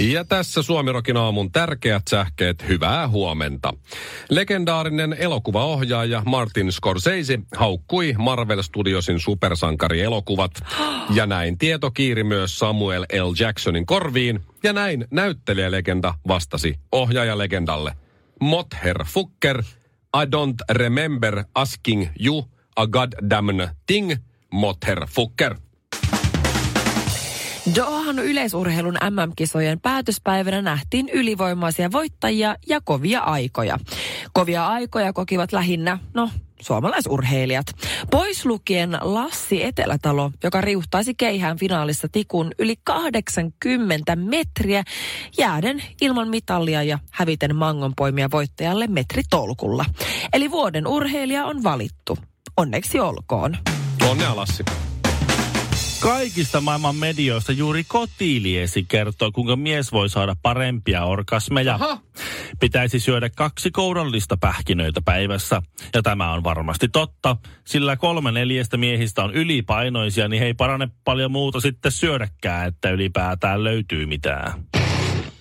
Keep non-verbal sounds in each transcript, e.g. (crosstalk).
Ja tässä Suomirokin aamun tärkeät sähkeet, hyvää huomenta. Legendaarinen elokuvaohjaaja Martin Scorsese haukkui Marvel Studiosin supersankarielokuvat. (gasps) Ja näin tieto kiiri myös Samuel L. Jacksonin korviin. Ja näin näyttelijälegenda vastasi ohjaajalegendalle. Mother Fucker, I don't remember asking you a goddamn thing, Mother Fucker. Dohan yleisurheilun MM-kisojen päätöspäivänä nähtiin ylivoimaisia voittajia ja kovia aikoja. Kovia aikoja kokivat lähinnä, no, suomalaisurheilijat. Pois lukien Lassi Etelätalo, joka riuhtaisi keihään finaalissa tikun yli 80 metriä, jääden ilman mitallia ja häviten mangonpoimia voittajalle metritolkulla. Eli vuoden urheilija on valittu. Onneksi olkoon. Onnea Lassi. Kaikista maailman medioista juuri kotiiliesi kertoo, kuinka mies voi saada parempia orgasmeja. Aha. Pitäisi syödä kaksi kourallista pähkinöitä päivässä. Ja tämä on varmasti totta, sillä kolme neljästä miehistä on ylipainoisia, niin he ei parane paljon muuta sitten syödäkään, että ylipäätään löytyy mitään.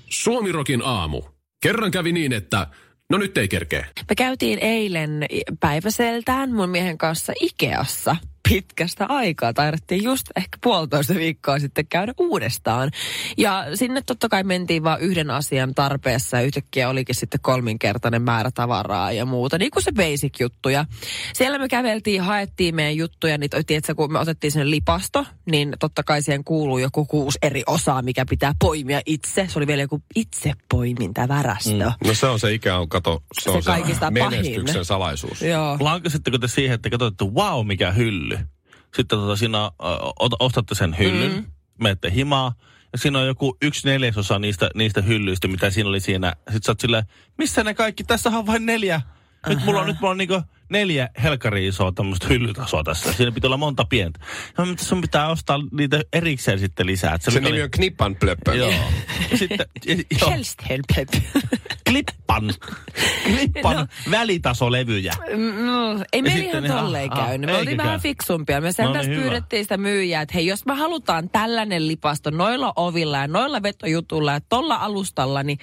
Suomirokin aamu. Kerran kävi niin, että no nyt ei kerkeä. Me käytiin eilen päiväseltään mun miehen kanssa Ikeassa pitkästä aikaa. Taidattiin just ehkä puolitoista viikkoa sitten käydä uudestaan. Ja sinne totta kai mentiin vain yhden asian tarpeessa ja yhtäkkiä olikin sitten kolminkertainen määrä tavaraa ja muuta. Niin kuin se basic juttu. Ja siellä me käveltiin, haettiin meidän juttuja, niin tiedätkö, kun me otettiin sen lipasto, niin totta kai siihen kuuluu joku kuusi eri osaa, mikä pitää poimia itse. Se oli vielä joku itsepoiminta värästö. Mm. No se on se ikä on, kato, se, se on se menestyksen pahin. salaisuus. Joo. Lankasitteko te siihen, että katsotte, wow, mikä hylly? Sitten tota, siinä äh, ostatte sen hyllyn, mm. menette himaa, ja siinä on joku yksi neljäsosa niistä, niistä hyllyistä, mitä siinä oli siinä. Sitten sä oot silleen, missä ne kaikki? Tässä on vain neljä. Nyt mulla on, nyt mulla on niinku neljä helkari isoa tämmöistä hyllytasoa tässä. Siinä pitää olla monta pientä. Ja sun pitää ostaa niitä erikseen sitten lisää. Se, se nimi oli... on Knippan Plöppö. Joo. Sitten, joo. Klippan. Klippan no, välitasolevyjä. No, ei me ihan tolleen ah, käynyt. Me oltiin vähän fiksumpia. Me sen no, niin pyydettiin sitä myyjää, että hei, jos me halutaan tällainen lipasto noilla ovilla ja noilla vetojutulla ja tolla alustalla, niin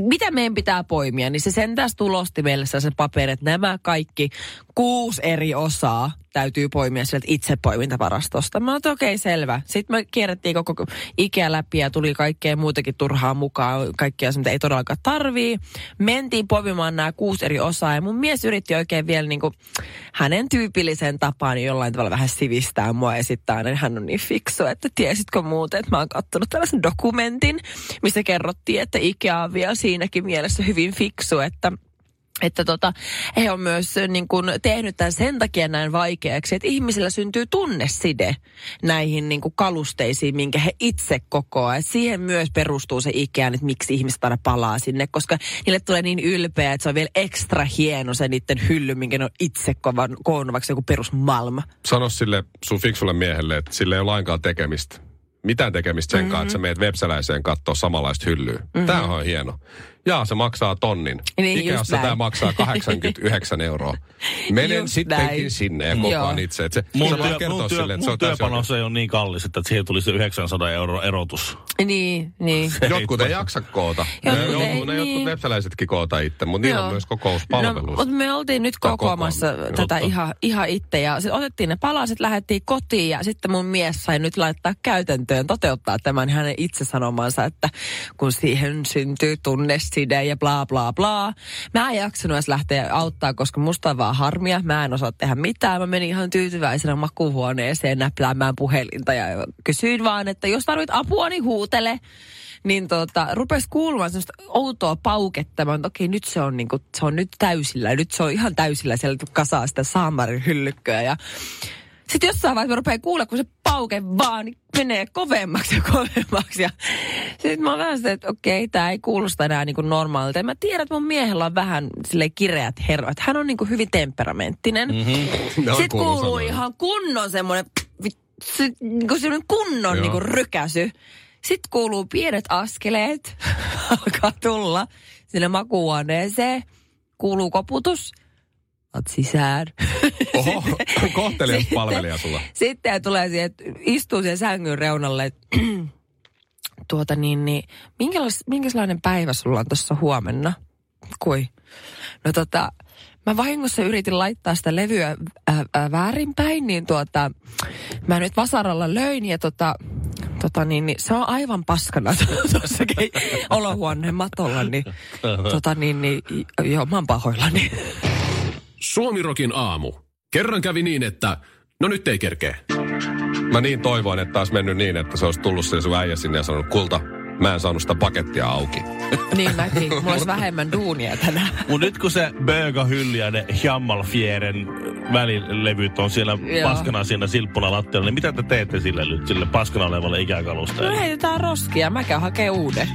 mitä meidän pitää poimia? Niin se sentään tulosti meille se paperi, että nämä kaikki kuusi eri osaa täytyy poimia sieltä itsepoimintavarastosta. Mä okei, okay, selvä. Sitten me kierrettiin koko Ikea läpi ja tuli kaikkea muutakin turhaa mukaan, kaikkea mitä ei todellakaan tarvii. Mentiin poimimaan nämä kuusi eri osaa ja mun mies yritti oikein vielä niin kuin hänen tyypillisen tapaan jollain tavalla vähän sivistää mua esittää, että hän on niin fiksu, että tiesitkö muuten, että mä oon katsonut tällaisen dokumentin, missä kerrottiin, että Ikea on vielä siinäkin mielessä hyvin fiksu, että että tota, he on myös niin kuin, tehnyt tämän sen takia näin vaikeaksi, että ihmisillä syntyy tunneside näihin niin kuin, kalusteisiin, minkä he itse kokoaa. Et siihen myös perustuu se ikään, että miksi ihmiset aina palaa sinne, koska niille tulee niin ylpeä, että se on vielä ekstra hieno se niiden hylly, minkä ne on itse koonnut, vaikka joku perusmalma. Sano sille sun fiksulle miehelle, että sille ei ole lainkaan tekemistä mitään tekemistä sen mm-hmm. kanssa, että sä meet katsoa samanlaista hyllyä. Mm-hmm. Tämä on hieno. Jaa, se maksaa tonnin. Niin, Ikeassa tämä maksaa 89 euroa. (laughs) Menen just sittenkin näin. sinne ja kokoan itse. Että se, mun, työ, mun, työ, silleen, mun työpanos ei ole niin kallis, että siihen tulisi 900 euro erotus. Niin, niin. Jotkut ei jaksa koota. Jotkut, ne, ei, jotkut, ne niin. jotkut webseläisetkin koota itse, mutta niillä on myös kokouspalvelu. No, mutta me oltiin nyt kokoamassa tätä ihan, ihan itse ja sitten otettiin ne palaset, lähdettiin kotiin ja sitten mun mies sai nyt laittaa käytäntöön, toteuttaa tämän hänen itse sanomansa, että kun siihen syntyy tunne side ja bla bla bla. Mä en jaksanut edes lähteä auttaa, koska musta on vaan harmia. Mä en osaa tehdä mitään. Mä menin ihan tyytyväisenä makuhuoneeseen näpläämään puhelinta ja kysyin vaan, että jos tarvit apua, niin huutele niin tota, rupesi kuulumaan semmoista outoa pauketta. Mä okei, nyt se on, niinku, se on nyt täysillä. Nyt se on ihan täysillä siellä kasaa sitä saamarin hyllykköä. Ja sitten jossain vaiheessa mä rupean kuulla, kun se pauke vaan niin menee kovemmaksi ja kovemmaksi. Ja sitten mä oon vähän sitä, että okei, tämä ei kuulosta enää niin kuin normaalilta. Ja mä tiedän, että mun miehellä on vähän sille kireät herrat. Hän on niin kuin hyvin temperamenttinen. Mm-hmm. No, sitten kuuluu sanoa. ihan kunnon semmoinen niin kuin kunnon niin kuin rykäsy. Sitten kuuluu pienet askeleet, (laughs) alkaa tulla sinne makuuhuoneeseen. Kuuluu koputus, oot sisään. Oho, (laughs) kohtelias palvelija sulla. Sitten tulee siihen, että istuu siihen sängyn reunalle, että (clears throat) tuota niin, niin minkälais, minkälainen päivä sulla on tuossa huomenna? Kui? No tota, mä vahingossa yritin laittaa sitä levyä ää, ää, väärinpäin, niin tuota, mä nyt vasaralla löin ja tota, tota niin, niin, se on aivan paskana (laughs) tuossa olohuoneen matolla, niin, (laughs) tota niin, niin joo, mä oon pahoillani. Suomirokin aamu. Kerran kävi niin, että no nyt ei kerkeä. Mä niin toivoin, että olisi mennyt niin, että se olisi tullut se sun äijä sinne ja sanonut, kulta, mä en saanut sitä pakettia auki. (laughs) niin mäkin, mulla olisi vähemmän duunia tänään. Mut nyt kun se Böga-hylly ja ne Jammalfieren välilevyt on siellä Joo. paskana siinä silppuna lattialla, niin mitä te teette sille nyt, sille paskana olevalle ikäkalustajalle? No heitetään roskia, mä käyn hakee uuden.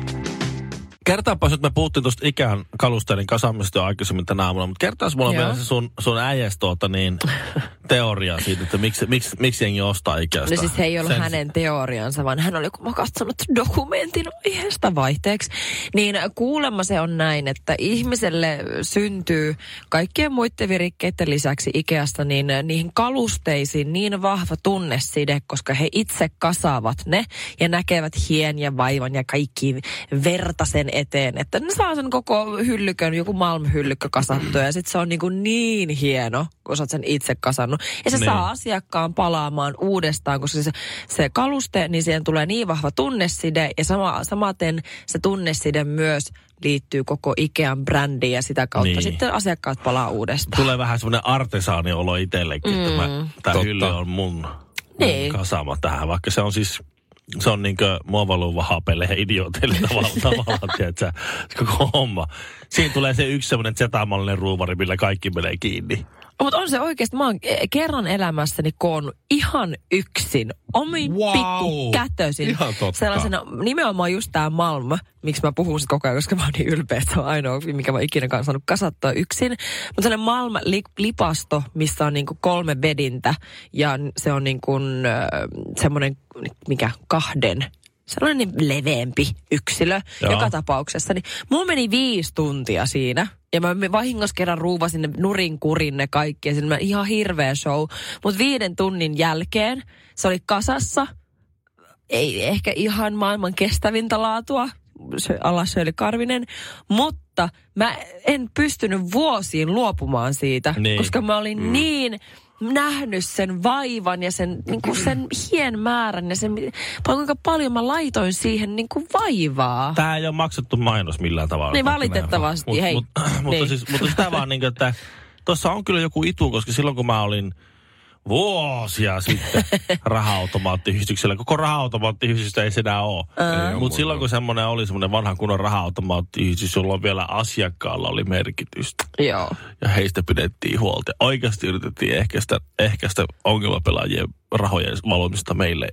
Kertaapa, että me puhuttiin tuosta ikään kalusteiden kasaamisesta jo aikaisemmin tänä aamulla, mutta kertaas mulla vielä se sun, sun äijäs tuota niin, (laughs) teoria siitä, että miksi, miksi, miksi jengi ostaa ikästä. No siis se ei ollut Sen... hänen teoriansa, vaan hän oli kun katsonut dokumentin aiheesta vaihteeksi. Niin kuulemma se on näin, että ihmiselle syntyy kaikkien muiden virikkeiden lisäksi Ikeasta niin niihin kalusteisiin niin vahva tunneside, koska he itse kasaavat ne ja näkevät hien ja vaivan ja kaikki vertasen eteen, että ne saa sen koko hyllykön, joku Malm-hyllykö kasattua ja sitten se on niin, kuin niin hieno, kun sä oot sen itse kasannut. Ja se niin. saa asiakkaan palaamaan uudestaan, koska se, se kaluste, niin siihen tulee niin vahva tunneside ja sama, samaten se tunneside myös liittyy koko Ikean brändiin ja sitä kautta niin. sitten asiakkaat palaa uudestaan. Tulee vähän semmoinen artesaaniolo itsellekin, mm. että tämä hylly on mun niin. kasama tähän, vaikka se on siis se on niinkö muovaluva hapelle ja idioteille (laughs) tavalla, tavalla tiedätkö, koko homma. Siinä tulee se yksi semmoinen zetamallinen ruuvari, millä kaikki menee kiinni. Mutta on se oikeasti, mä oon kerran elämässäni koonnut ihan yksin, omin wow. pikku kätösin. Ihan totta. Sellaisena, nimenomaan just tää Malm, miksi mä puhun sit koko ajan, koska mä oon niin ylpeä, että se on ainoa, mikä mä ikinä kanssa saanut kasattua yksin. Mutta sellainen Malm-lipasto, missä on niinku kolme bedintä ja se on niinku semmoinen, mikä kahden sellainen leveämpi yksilö Joo. joka tapauksessa. Niin mulla meni viisi tuntia siinä. Ja mä vahingossa kerran ruuvasin ne nurin kurin ne kaikki. Ja siinä ihan hirveä show. Mutta viiden tunnin jälkeen se oli kasassa. Ei ehkä ihan maailman kestävintä laatua. Se alas oli Karvinen. Mutta mä en pystynyt vuosiin luopumaan siitä. Niin. Koska mä olin mm. niin nähnyt sen vaivan ja sen, niin kuin sen hien määrän ja sen, kuinka paljon mä laitoin siihen niin kuin vaivaa. Tämä ei ole maksettu mainos millään tavalla. Niin valitettavasti, mut, hei. Mut, niin. mutta, siis, mutta sitä vaan niin kuin, että tuossa on kyllä joku itu, koska silloin kun mä olin vuosia sitten (laughs) raha-automaattiyhdistyksellä. Koko raha-automaattiyhdistystä ei se enää ole. Mutta silloin kun semmoinen oli semmoinen vanha kunnon raha-automaattiyhdistys, jolla vielä asiakkaalla oli merkitystä. Joo. Ja heistä pidettiin huolta. Oikeasti yritettiin ehkäistä, ehkäistä ongelmapelaajien rahojen valumista meille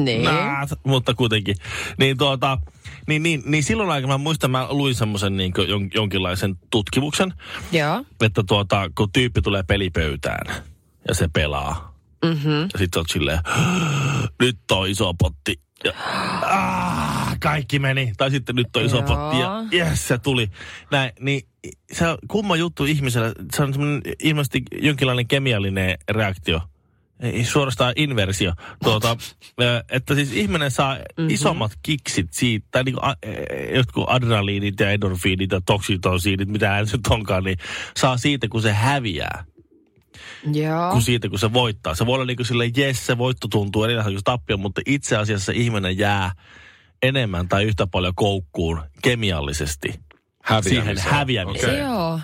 niin. Nää, mutta kuitenkin. Niin, tuota, niin, niin, niin silloin aikana mä muistan, mä luin semmoisen niin jon, jonkinlaisen tutkimuksen. Joo. Että tuota, kun tyyppi tulee pelipöytään ja se pelaa. Mm-hmm. Ja sit oot silleen, nyt on iso potti. Ja, aah, kaikki meni. Tai sitten nyt on iso Joo. potti ja yes, se tuli. Näin, niin se on kumma juttu ihmisellä. Se on ilmeisesti jonkinlainen kemiallinen reaktio ei suorastaan inversio, tuota, (laughs) että siis ihminen saa mm-hmm. isommat kiksit siitä, tai niin kuin, jotkut adrenaliinit ja endorfiinit ja toksitosiinit, mitä hän nyt onkaan, niin saa siitä, kun se häviää. Joo. Kuin siitä, kun se voittaa. Se voi olla niin kuin silleen, jes, se voitto tuntuu erilaisen kuin tappio, mutta itse asiassa ihminen jää enemmän tai yhtä paljon koukkuun kemiallisesti. Siihen häviämiseen. Okay. Joo.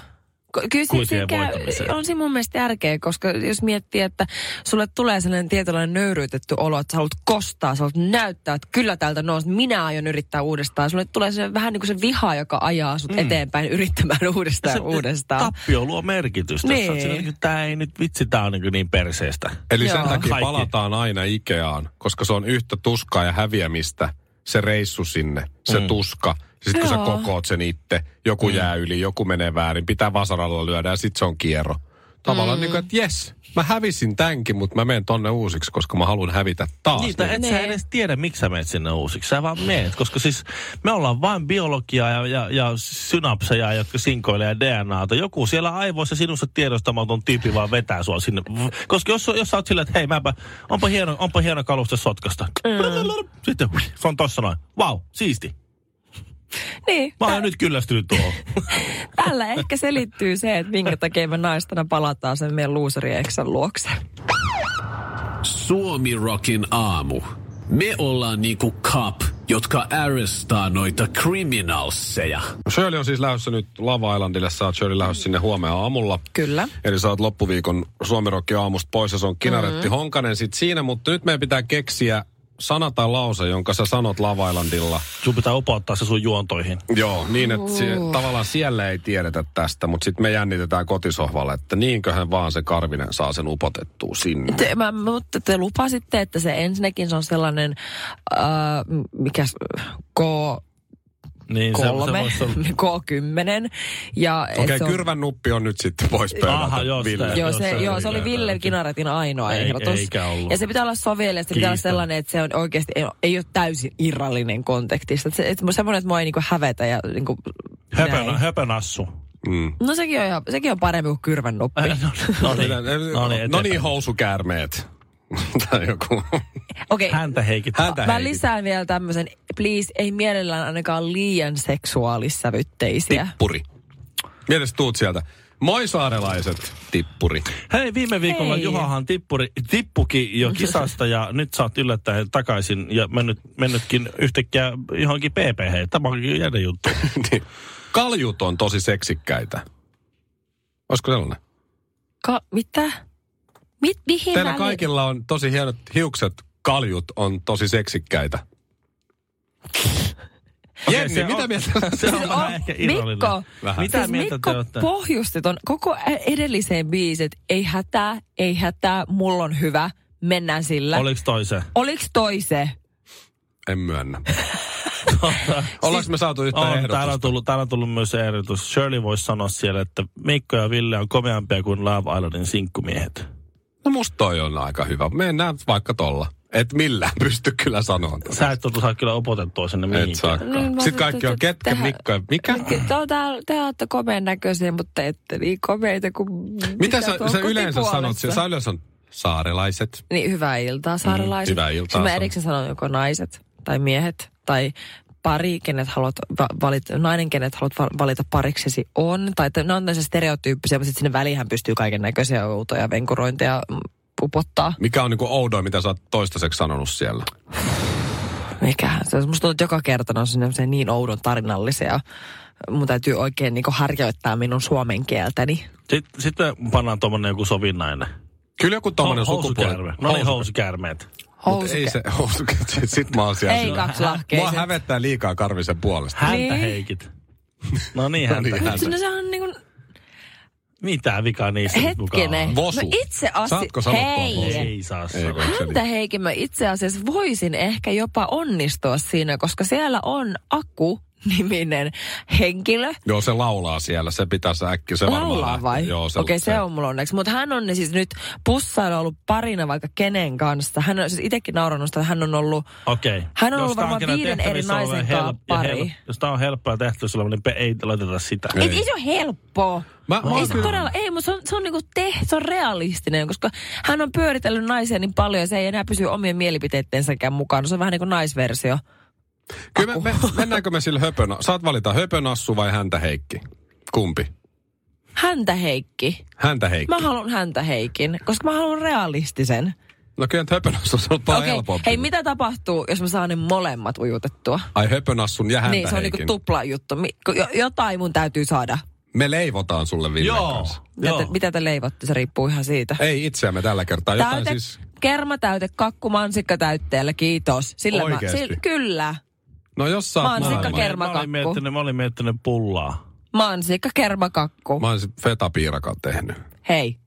Kyllä se, se käy, on se mun mielestä tärkeä, koska jos miettii, että sulle tulee sellainen tietynlainen nöyryytetty olo, että sä haluat kostaa, sä haluat näyttää, että kyllä täältä nousi, minä aion yrittää uudestaan. Sulle tulee se vähän niin kuin se viha, joka ajaa sut mm. eteenpäin yrittämään uudestaan ja uudestaan. Tappio luo merkitystä. Niin. Tämä ei nyt, vitsi, tämä on niin, niin perseestä. Eli Joo. sen takia Kaikki. palataan aina Ikeaan, koska se on yhtä tuskaa ja häviämistä, se reissu sinne, se mm. tuska – sitten kun sä kokoot sen itse, joku mm. jää yli, joku menee väärin, pitää vasaralla lyödä ja sitten se on kierro. Tavallaan mm. niin kuin, että jes, mä hävisin tämänkin, mutta mä menen tonne uusiksi, koska mä haluan hävitä taas. Niin, tai et sä edes tiedä, miksi sä menet sinne uusiksi. Sä vaan meet, koska siis me ollaan vain biologiaa ja, ja, ja synapseja, jotka sinkoilee DNAta. Joku siellä aivoissa sinussa tiedostamaton tyyppi vaan vetää sua sinne. Koska jos, jos sä oot silleen, että hei, mäpä, onpa hieno, onpa hieno kaluste sotkasta. Mm. Sitten se on tossa noin. Vau, wow, siisti. (laughs) Niin. Mä oon nyt kyllästynyt tuohon. (laughs) Tällä ehkä selittyy se, että minkä takia me naistana palataan sen meidän luusarieksän luokse. Suomi Rockin aamu. Me ollaan niinku cop, jotka arrestaa noita criminalseja. Shirley on siis lähdössä nyt Lava Islandille. Sä oot Shirley lähdössä sinne huomenna aamulla. Kyllä. Eli sä oot loppuviikon Suomi Rockin aamusta pois ja se on Kinaretti mm-hmm. Honkanen sit siinä. Mutta nyt meidän pitää keksiä sana tai lause, jonka sä sanot Lavailandilla. Sun pitää upouttaa se sun juontoihin. Joo, niin että sie, tavallaan siellä ei tiedetä tästä, mutta sitten me jännitetään kotisohvalle, että niinköhän vaan se Karvinen saa sen upotettua sinne. Te, mä, mutta te lupasitte, että se ensinnäkin se on sellainen, äh, mikä K niin, kolme, se, se K10. (laughs) Ja Okei, okay, kyrvän nuppi on nyt sitten pois pöydältä. Aha, joo, Ville. Joo, se, joo, se oli Ville Kinaretin ainoa ei, ehdotus. Eikä ollut. Ja se pitää olla sovelias, se pitää olla sellainen, että se on oikeasti, ei, ei ole täysin irrallinen kontekstista. Se, että semmoinen, että mua ei niinku hävetä ja niinku Höpön, höpönassu. Mm. No sekin on, ihan, sekin on parempi kuin kyrvän nuppi. (laughs) no niin, no niin, no niin housukäärmeet. (laughs) tai joku. Okei. Okay. Häntä heikit. Häntä Mä lisään vielä tämmöisen, please, ei mielellään ainakaan liian seksuaalissävytteisiä. Tippuri. Mietes tuut sieltä. Moi saarelaiset, tippuri. Hei, viime viikolla Hei. Juhahan tippuri, tippukin jo kisasta ja nyt sä oot yllättäen takaisin ja mennyt, mennytkin yhtäkkiä johonkin PP. Tämä onkin jännä juttu. (laughs) Niin. Kaljut on tosi seksikkäitä. Olisiko sellainen? Ka- mitä? Mit, mihin Teillä kaikilla on tosi hienot hiukset. Kaljut on tosi seksikkäitä. (laughs) Okei, Jenni, se mitä on- mieltä? Se on Siis on- ehkä. Mikko, Vähän. Mitä siis mieltä Mikko te olette? pohjusti ton koko edelliseen biisit. Ei hätää, ei hätää, mulla on hyvä, mennään sillä. Oliko toi se? Oliks toi se? En myönnä. (laughs) Ollaanko me saatu yhtä On, täällä, on tullut, täällä on tullut myös se ehdotus. Shirley voisi sanoa siellä, että Mikko ja Ville on komeampia kuin Love Islandin sinkkumiehet. No musta toi on aika hyvä. Mennään vaikka tolla. Et millään (laughs) pysty kyllä sanoa. Sä et saa kyllä opetettua sinne Et mihinkään. saakaan. Niin, mä Sitten kaikki on ketkä, tähän- Mikko ja mikä? Te, te olette komean näköisiä, mutta ette niin komeita kuin... Mitä sä, sä yleensä sanot? Sä yleensä on saarelaiset. Niin, hyvää iltaa, saarelaiset. Mm, hyvää iltaa, Sitten mä sanon. erikseen sanon joko naiset tai miehet tai pari, kenet haluat va- valita, nainen, kenet haluat va- valita pariksesi on. Tai että ne on tämmöisiä stereotyyppisiä, mutta sitten sinne väliin pystyy kaiken näköisiä outoja venkurointeja mm, upottaa. Mikä on niinku oudoin, mitä sä oot toistaiseksi sanonut siellä? Mikähän se on? Musta tuntuu, että joka kerta on semmoisia niin oudon tarinallisia. Mun täytyy oikein niin harjoittaa minun suomen kieltäni. Sitten, sitten pannaan tuommoinen joku sovinnainen. Kyllä joku tommonen sukupuoli. Housukäärme. No niin, housukäärmeet. Mut ei se housukäärme. Sit, sit mä oon siellä. Ei kaksi lahkeiset. Mua hävettää liikaa Karvisen puolesta. Häntä Niin. heikit. (laughs) No niin, No häntä. niin, häntä. No se on niin kuin, Mitä vikaa niistä nyt mukaan hetkinen. on? Vosu. Mä itse asiassa... Saatko sanottua Hei! vosu? Ei saa sanoa. Häntä Heikin mä itse asiassa voisin ehkä jopa onnistua siinä, koska siellä on Aku niminen henkilö. Joo, se laulaa siellä. Se äkkiä. Se varmaan Laulaa lähtee. vai? Joo, se, Okei, se, on mulla onneksi. Mutta hän on siis nyt pussailu ollut parina vaikka kenen kanssa. Hän on siis itsekin naurannut sitä, että hän on ollut... Okei. Hän on Jos ollut varmaan viiden eri naisen kanssa pari. help- Jos tää on helppoa tehty sulla, niin pe- ei laiteta sitä. Ei. Ei, ei se ole helppoa. Mä- mä ei se kyllä- todella, ei, mutta se on, se on niinku te, se on realistinen, koska hän on pyöritellyt naisia niin paljon ja se ei enää pysy omien mielipiteittensäkään mukaan. Se on vähän niin kuin naisversio. Kyllä me, me, mennäänkö me sillä höpönä? Saat valita höpönassu vai häntä Heikki? Kumpi? Häntä Heikki. Häntä Heikki. Mä haluan häntä Heikin, koska mä haluan realistisen. No kyllä höpönassu on paljon Okei, helpompi. hei mitä tapahtuu, jos mä saan ne molemmat ujutettua? Ai höpönassun ja häntä niin, se on Heikin. niinku tupla juttu. Mi- jo- jotain mun täytyy saada. Me leivotaan sulle Villen Joo. kanssa. Mitä te, Joo. mitä te leivotte, se riippuu ihan siitä. Ei itseämme tällä kertaa. Jotain Täyte, siis... kermatäyte, kakku, mansikka täytteellä, kiitos. Sillä Oikeesti? Mä, sillä, kyllä. No jos sä Mansikka maailman- kerma- Mä olin kermakakku. miettinyt, mä olin miettinyt pullaa. Mansikka, kermakakku. Mä oon sit fetapiirakan tehnyt. Hei.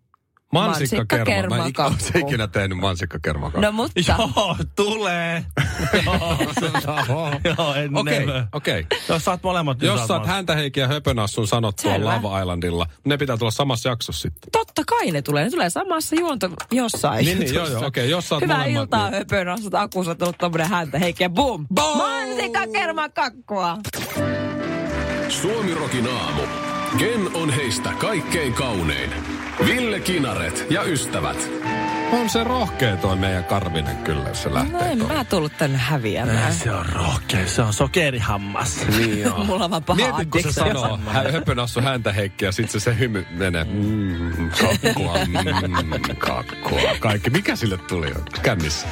Mansikka kerma. Mä en ikinä, (laughs) tehnyt mansikka kermakakku. No mutta, Joo, tulee. Joo, (laughs) en Okei, okei. Jos saat molemmat, niin Jos saat häntä Heikki ja Höpönassun sanottua Selvä. Lava Islandilla, ne pitää tulla samassa jaksossa sitten. Totta kai ne tulee. Ne tulee samassa juonto jossain. Niin, niin, joo, joo, okei, jos Hyvää molemmat, iltaa, niin- höpön asut akussa on tullut tommonen häntä, Heikki, ja boom! Boom! Mantika kerma kakkua! Suomirokin aamu. Ken on heistä kaikkein kaunein? Ville Kinaret ja ystävät. On se rohkea toi meidän Karvinen kyllä, jos se No lähtee en tuohon. mä tullut tänne häviämään. Se on rohkea, se on sokerihammas. Niin joo. (laughs) Mulla on vaan paha Mietit, kun se sanoo, hä- höpönassu häntä Heikki ja sitten se, se hymy menee. Mm, kakkua, mm, kakkua. Kaikki. Mikä sille tuli kännissä?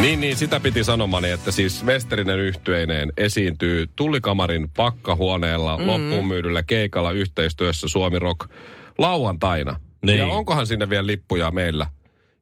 Niin, niin, sitä piti sanomani, että siis Westerinen yhtyeineen esiintyy Tullikamarin pakkahuoneella mm. loppuun myydyllä keikalla yhteistyössä Suomi Rock lauantaina. Niin. Ja onkohan sinne vielä lippuja meillä?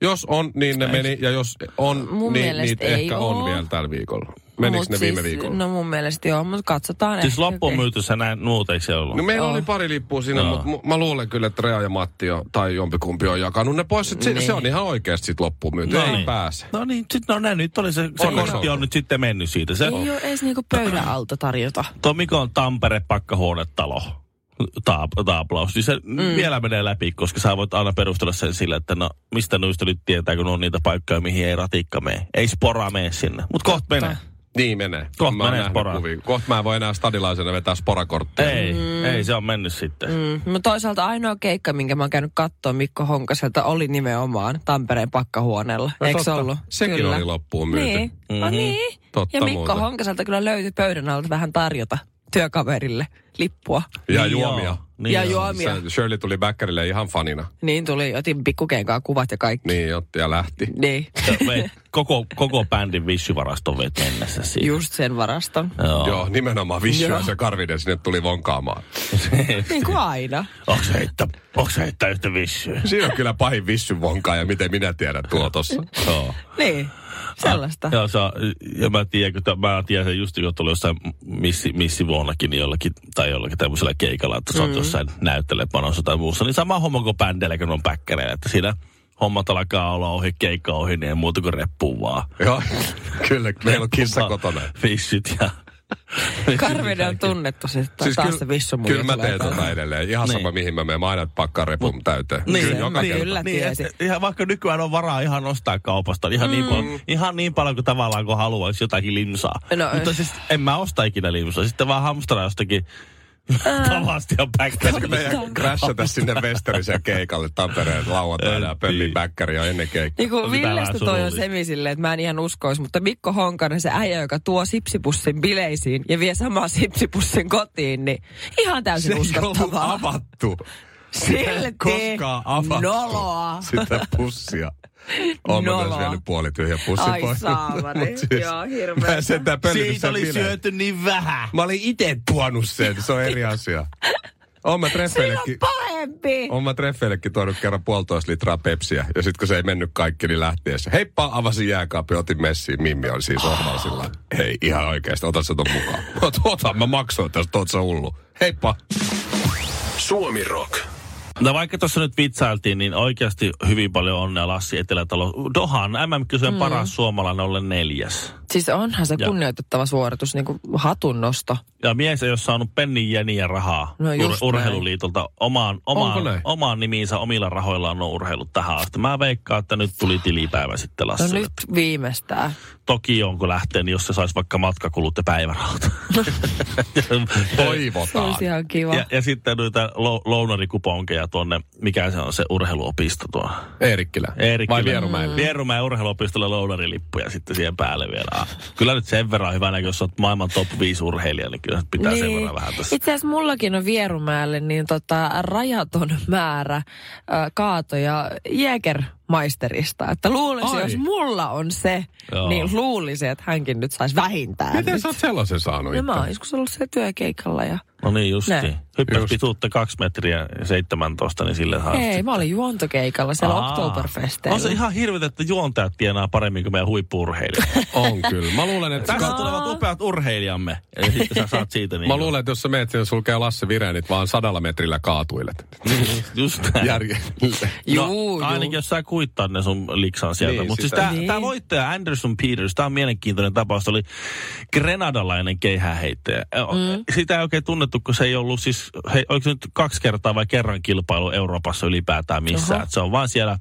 Jos on, niin ne meni, ja jos on, Mun niin niitä ei ehkä on oo. vielä tällä viikolla. Menikö Mut ne viime siis, viikolla? No mun mielestä joo, mutta katsotaan Siis ehkä. loppuun myyty sä näin muuta, eikö se ollut? No meillä Joo. oli pari lippua siinä, Joo. mutta mu- mä luulen kyllä, että Rea ja Matti on, tai jompikumpi on jakanut ne pois. Niin. Se, Niin. se on ihan oikeasti sit loppuun myyty. No Ei niin. pääse. No niin, sit no näin, nyt oli se, se On, kortti on. on nyt sitten mennyt siitä. Se, Ei ole edes niinku pöydän alta tarjota. tuo Mikon on Tampere pakkahuonetalo. Taap, taaplaus. Niin se mm. vielä menee läpi, koska sä voit aina perustella sen sillä, että no mistä noista nyt tietää, kun on niitä paikkoja, mihin ei ratikka mene. Ei spora mene sinne. Mutta kohta menee. Niin menee. Kohta Mä menee kuvia. Kohta mä en voi enää stadilaisena vetää sporakorttia. Ei, mm. ei se on mennyt sitten. Mm. Mutta toisaalta ainoa keikka, minkä mä oon käynyt katsoa Mikko Honkaselta, oli nimenomaan Tampereen pakkahuoneella. No Eikö ollut? Sekin Kyllä. oli loppuun myyty. Niin, no Mhm. niin. Totta ja Mikko muuta. Honkaselta kyllä löytyi pöydän alta vähän tarjota työkaverille lippua. Ja juomia. joo. Niin Ja joo. juomia. Se, Shirley tuli Bäkkärille ihan fanina. Niin tuli, otin pikkukeenkaan kuvat ja kaikki. Niin otti ja lähti. Niin, Sä veit koko, koko bändin vissyvaraston veit mennessä siihen. just sen varaston. Joo. Joo, nimenomaan ja Joo. se Karvinen sinne tuli vonkaamaan. (laughs) Niin kuin aina. Onks heittää, onks heittää yhtä vissyä? Siinä on kyllä pahin Vissyn vonkaaja, miten minä tiedän tuo tossa. (laughs) Joo. Niin, sellaista. Joo, se on, ja mä tiedän, kun t- mä tiedän sen just, kun tuli jossain missi, missivuonnakin niin jollakin, tai jollakin tämmöisellä keikalla, että sä oot jossain näyttelepanossa tai muussa, niin sama homma kuin bändeillä, kun on päkkäreillä, että siinä hommat alkaa olla ohi, keikka ohi, niin ei muuta kuin reppuun vaan. Joo, kyllä. Meillä on kissa kotona. Fissyt ja... (laughs) Karvinen on tunnettu siis, siis taas se vissu kyllä mä teen tota edelleen. Ihan sama Niin. mihin mä menen. Mä aina pakkaan repun täyteen. Niin, kyllä, joka niin, kerta. kyllä. niin, et, ihan vaikka nykyään on varaa ihan ostaa kaupasta, ihan, niin, paljon, ihan niin paljon kuin tavallaan kun haluaisi jotakin limsaa. No, Mutta siis en mä osta ikinä limsaa, sitten vaan hamstraa jostakin tavasti ja Pitäisikö päkkäriä. meidän crashata sinne Westerisen keikalle Tampereen lauantaina ja pöllin bäkkäriä ennen keikkaa? Niin kuin On Villestä toi on surullista. semi silleen, että mä en ihan uskoisi, mutta Mikko Honkanen, se äijä, joka tuo sipsipussin bileisiin ja vie samaa sipsipussin kotiin, niin ihan täysin Se uskottavaa. avattu. Silti Koskaan avattu noloa. sitä pussia. Oon mä myös vienyt puoli tyhjä pussin Ai pois. saamari. Mut siis Joo, pöllinyt Siitä oli bileen. syöty niin vähän. Mä olin itse tuonut sen, se on eri asia. Oon mä treffeillekin, pahempi. oon mä treffeillekin tuonut kerran puolitoista litraa pepsiä. Ja sit kun se ei mennyt kaikki, niin lähtiessä. Heippa, avasin jääkaapin, otin messiin. Mimmi oli siinä sohvalla sillä Hei, ihan oikeesti, ota se ton mukaan. Ot, ota, mä maksoin tästä, oot sä hullu. Heippa. Suomi Rock. No vaikka tuossa nyt vitsailtiin, niin oikeasti hyvin paljon onnea Lassi Etelätalo. Dohan MM-kisojen mm. paras suomalainen ollen neljäs. Siis onhan se Ja. kunnioitettava suoritus, niin kuin hatun nosto. Ja mies ei ole saanut pennin jeniä rahaa No näin. urheiluliitolta omaan, Onko omaan, omaan nimiinsä omilla rahoillaan on urheilut tähän asti. Mä veikkaan, että nyt tuli tilipäivä sitten No Lassille. nyt viimeistään. Toki on, kun lähtee, niin jos se saisi vaikka matkakulut ja päivärahat. (laughs) Se Toivotaan. olisi ihan kiva. ja, ja sitten noita lo, lounarikuponkeja tuonne, mikä se on se urheiluopisto tuo. Eerikkilä. Eerikkilä. Vai Vierumäellä? Vierumäen urheiluopistolle lounarilippuja sitten siihen päälle vielä. Kyllä nyt sen verran hyvänä, jos olet maailman top 5 urheilija, niin kyllä pitää sen verran vähän tässä. Itse asiassa mullakin on Vierumäelle niin tota, rajaton määrä äh, kaatoja Jägermeisterista. Että luulisin, Ai. jos mulla on se, Joo. niin luulisin, että hänkin nyt saisi vähintään. Miten nyt. sä oot sellaisen saanut No mä oon joskus ollut se työkeikalla ja No niin justi. Hyppäs pituutta 2 metriä 17, niin sille saa. Ei, mä olin juontokeikalla siellä Aa. Oktoberfesteillä. On se ihan hirveet, että juontajat tienaa paremmin kuin meidän huippuurheilijat. (laughs) on kyllä. Mä luulen, että... Tässä tulevat upeat urheilijamme. Ja sitten sä (laughs) saat siitä niin. Mä luulen, että jos sä meet sinne sulkee Lasse Virenit vaan sadalla metrillä kaatuilet. Niin, just näin. Järje. no, juu, ainakin jos sä kuittaa ne sun liksan sieltä. Niin, Mutta siis tää, niin. tää voittaja Anderson Peters, tää on mielenkiintoinen tapaus. Oli grenadalainen keihäheittäjä. Mm. Sitä ei oikein tunnettu, kun se ei ollut siis, he, oliko se nyt kaksi kertaa vai kerran kilpailu Euroopassa ylipäätään missään. Se on vaan siellä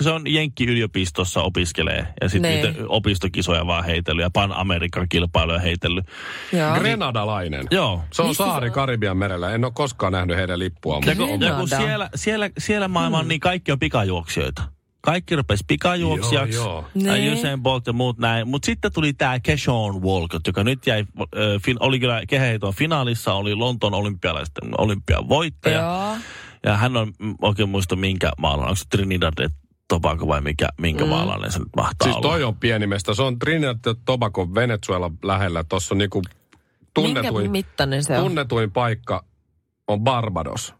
se on Jenkki-yliopistossa opiskelee ja sitten niitä opistokisoja vaan heitellyt ja Pan-Amerikan kilpailuja heitellyt. Joo. Grenadalainen. Joo. Se on Missä saari Karibian merellä. En ole koskaan nähnyt heidän lippua. Ja kun, ja kun siellä, siellä, siellä maailman hmm. niin kaikki on pikajuoksijoita. Kaikki rupesi pikajuoksijaksi. Joo, joo. Usain Bolt ja muut näin. Mutta sitten tuli tämä Keshawn Walcott, joka nyt jäi, äh, fin, oli kyllä keheiton finaalissa, oli Lontoon olympialaisten olympian voittaja. Joo. Ja hän on mm, oikein muista minkä maalla, onko se Trinidad Tobago vai mikä, minkä mm. maalainen se nyt mahtaa Siis toi olla. on pieni mesta. Se on Trinidad ja Tobago Venezuela lähellä. Tuossa on niinku tunnetuin, minkä mittainen se on? tunnetuin paikka on Barbados.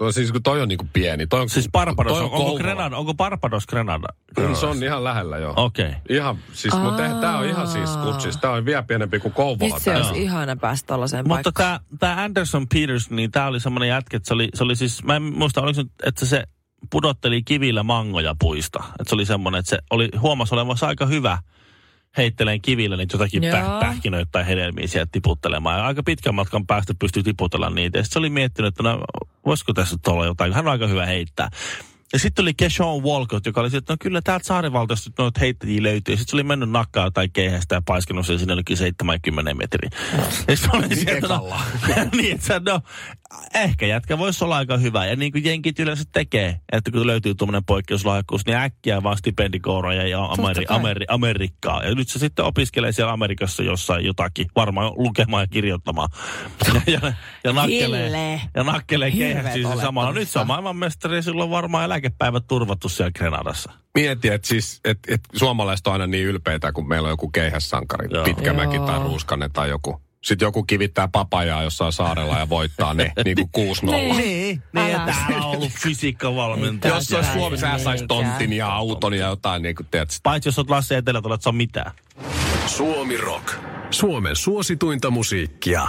Toi, siis kun toi on niinku pieni. Toi on, siis Barbados, toi on, onko, Grenada, onko Barbados Grenada? Kyllä se on ihan lähellä joo. Okei. Okay. Ihan, siis, mutta tää on ihan siis kutsis. Tää on vielä pienempi kuin Kouvola. Vitsi, olisi ihana päästä tollaiseen Mutta tää, tää Anderson Peters, niin tää oli semmoinen jätkä, että se oli, se oli siis, mä en muista, oliko se, että se pudotteli kivillä mangoja puista. Että se oli semmoinen, että se oli, huomasi olevansa aika hyvä heitteleen kivillä niitä jotakin päh- pähkinöitä tai hedelmiä sieltä tiputtelemaan. Ja aika pitkän matkan päästä pystyi tiputtelemaan niitä. Ja sitten se oli miettinyt, että no, voisiko tässä olla jotain. Hän on aika hyvä heittää. Ja sitten tuli Keshawn Walcott, joka oli että no kyllä täältä saarivaltaista noita heittäjiä löytyy. Sitten se oli mennyt nakkaa tai keihästä ja paiskenut sen sinne olikin 70 metriä. Ja sitten oli sieltä, no, (laughs) niin, että no, ehkä jätkä voisi olla aika hyvä. Ja niin kuin jenkit yleensä tekee, että kun löytyy tuommoinen poikkeuslahjakkuus, niin äkkiä vaan stipendikouroja ja Ameri- Ameri- Amerikkaa. Ja nyt se sitten opiskelee siellä Amerikassa jossain jotakin, varmaan lukemaan ja kirjoittamaan. ja, ja, ja nakkelee, ja nakkelee keihäksiä samalla. Nyt se on maailmanmestari, silloin varmaan eläkepäivät turvattu siellä Grenadassa. Mieti, että siis, et, et suomalaiset on aina niin ylpeitä, kun meillä on joku keihässankari, Joo. Pitkämäki Joo. tai Ruuskanen tai joku sitten joku kivittää papajaa jossain saarella ja voittaa ne niin kuin 6-0. Niin, niin, niin täällä on ollut fysiikkavalmentaja. Jos olisi Suomi, sä saisi tontin ja auton ja jotain, niin kuin teet. Paitsi jos olet Lasse Etelä, että saa mitään. Suomi Rock. Suomen suosituinta musiikkia.